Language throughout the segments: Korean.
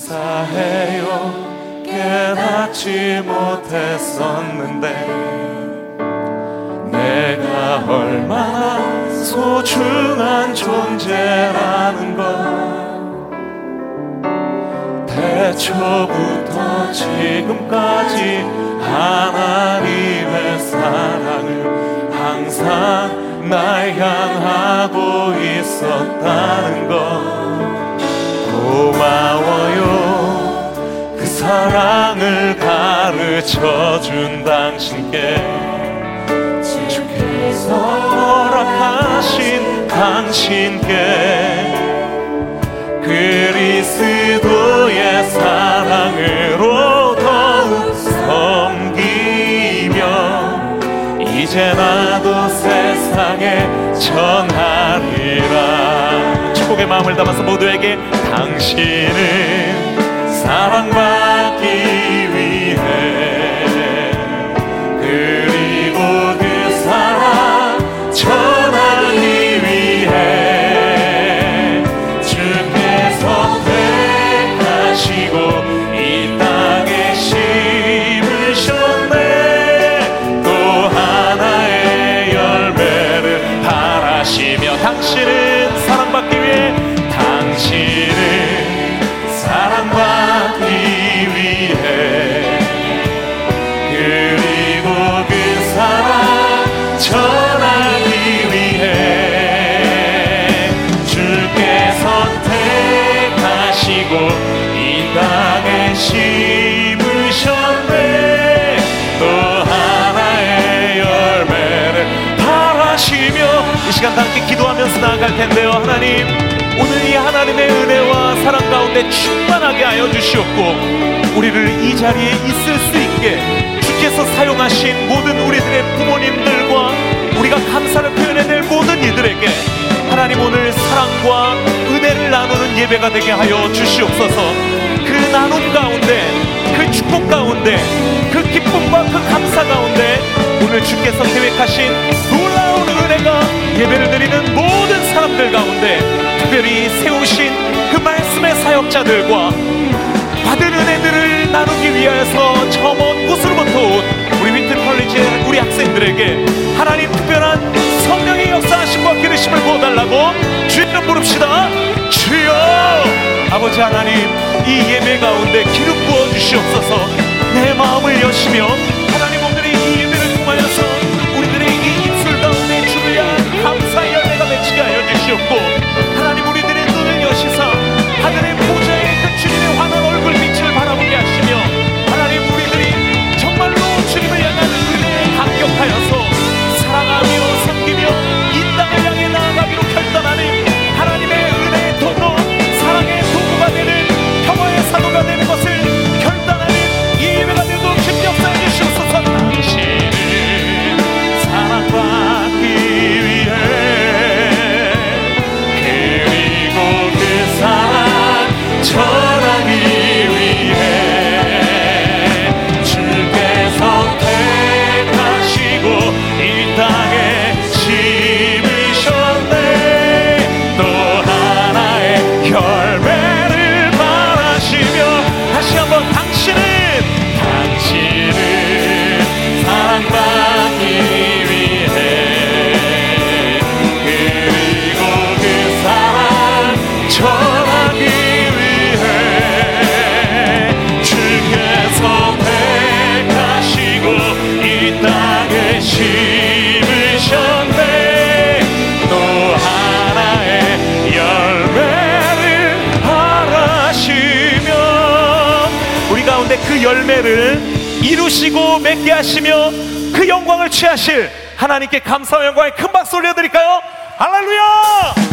감사해요. 깨닫지 못했었는데 내가 얼마나 소중한 존재라는 걸 태초부터 지금까지 하나님의 사랑을 항상 날 향하고 있었다는 것 고마워요. 그 사랑을 가르쳐 준 당신께 주께서 허락하신 당신께 그리스도의 사랑으로 더욱 섬기며 이제 나도 세상에 축복의 마음을 담아서 모두에게 당신은 사랑받 시간 함께 기도하면서 나아갈 텐데요. 하나님 오늘 이 하나님의 은혜와 사랑 가운데 충만하게 하여 주시옵고 우리를 이 자리에 있을 수 있게 주께서 사용하신 모든 우리들의 부모님들과 우리가 감사를 표현해낼 모든 이들에게 하나님 오늘 사랑과 은혜를 나누는 예배가 되게 하여 주시옵소서. 그 나눔 가운데 그 축복 가운데 그 기쁨과 그 감사 가운데 오늘 주께서 계획하신 예배를 드리는 모든 사람들 가운데 특별히 세우신 그 말씀의 사역자들과 받은 은혜들을 나누기 위해서 저 먼 곳으로부터 온 우리 윈트 컬리지의 우리 학생들에게 하나님 특별한 성령의 역사하심과 기르심을 부어달라고 주님 부릅시다. 주여! 아버지 하나님 이 예배 가운데 기름 부어 주시옵소서. 내 마음을 여시며 땅에 심으셨네 또 하나의 열매를 바라시며 우리 가운데 그 열매를 이루시고 맺게 하시며 그 영광을 취하실 하나님께 감사와 영광의 큰 박수 올려드릴까요? 할렐루야!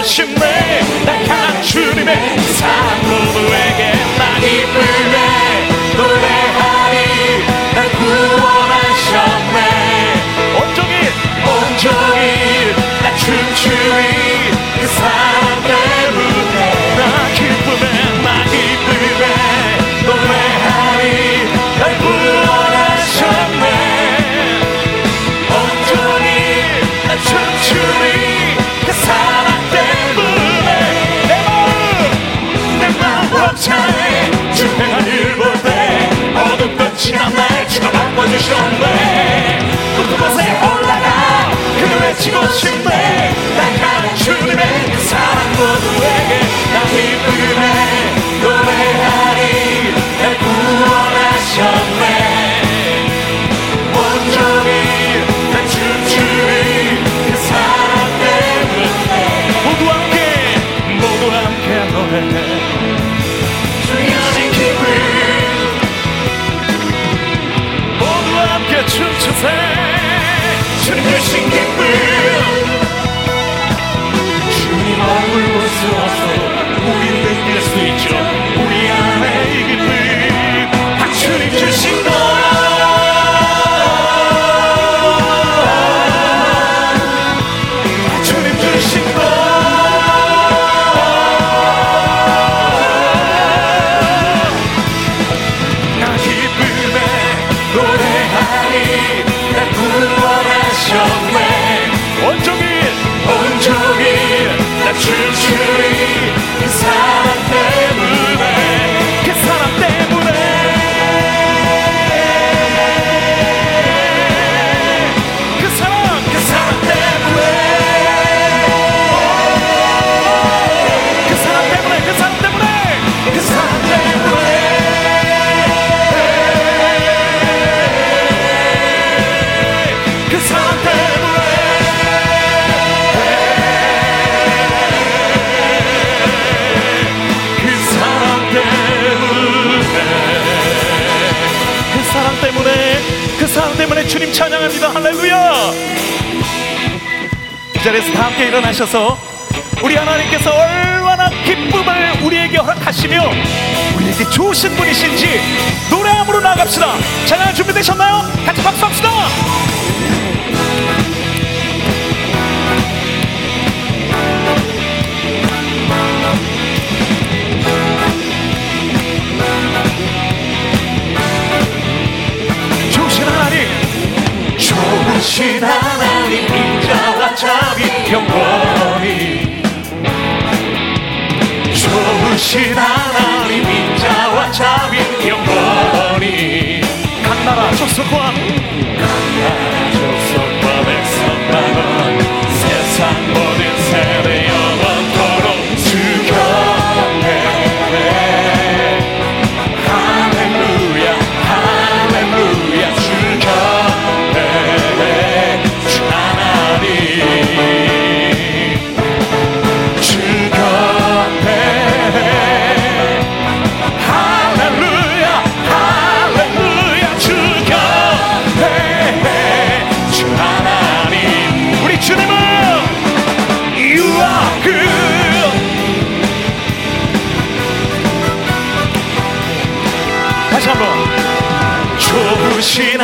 것임에 나간 주님의 사랑 찬양합니다. 할렐루야! 이 자리에서 다 함께 일어나셔서 우리 하나님께서 얼마나 기쁨을 우리에게 허락하시며 우리에게 좋으신 분이신지 노래함으로 나갑시다. 찬양 준비되셨나요? 같이 박수합시다. 조부신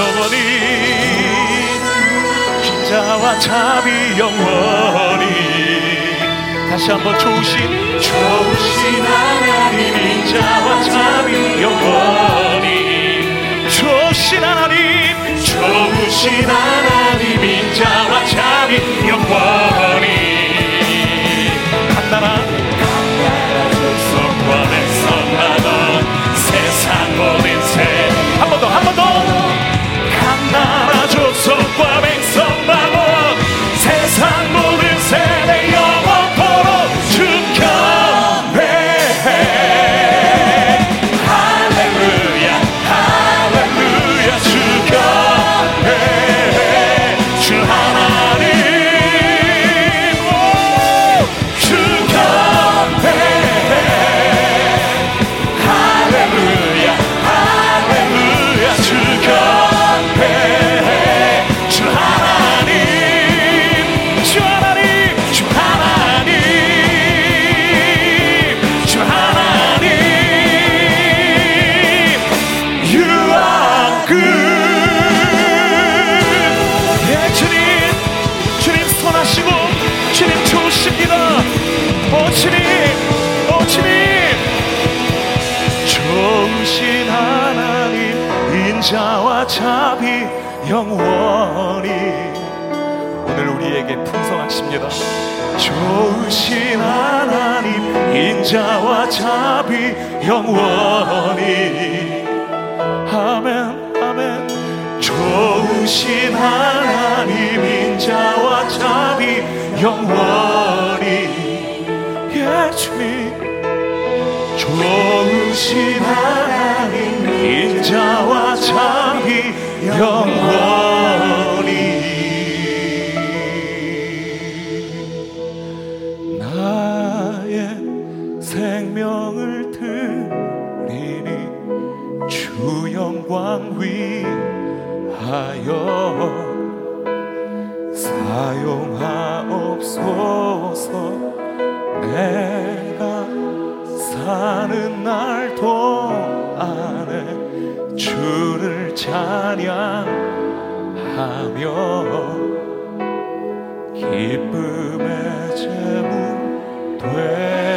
영원히 진짜와 자비 영원히 다시 한번 좋으신 좋으신 하나님 인자와 자비 영원히 좋으신 하나님 좋으신 하나님 인자와 자비 영원히 찬양합니다. 좋으신 하나님 인자와 자비 영원히. 아멘 아멘. 좋으신 하나님 인자와 자비 영원히. 예수님. 좋으신 하나님 인자와 자비 영원히. 우리니 주 영광 위하여 사용하옵소서. 내가 사는 날도 안에 주를 찬양하며 기쁨의 제물 되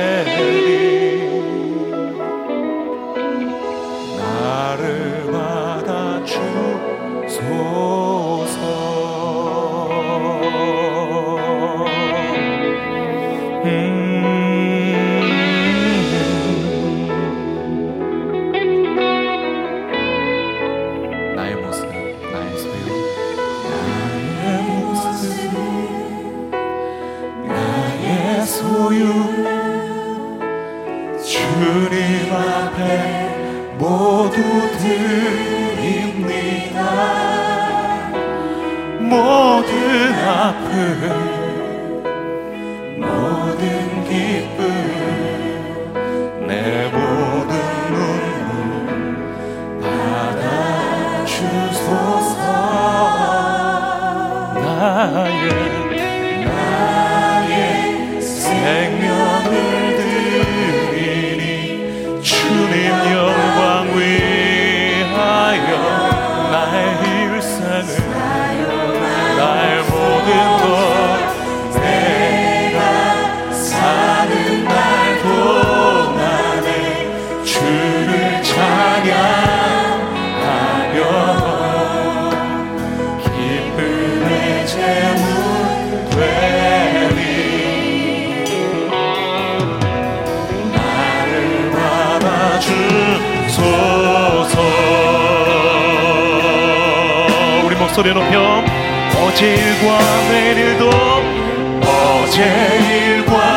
소리 높여. 어제 일과 내일도 어제 일과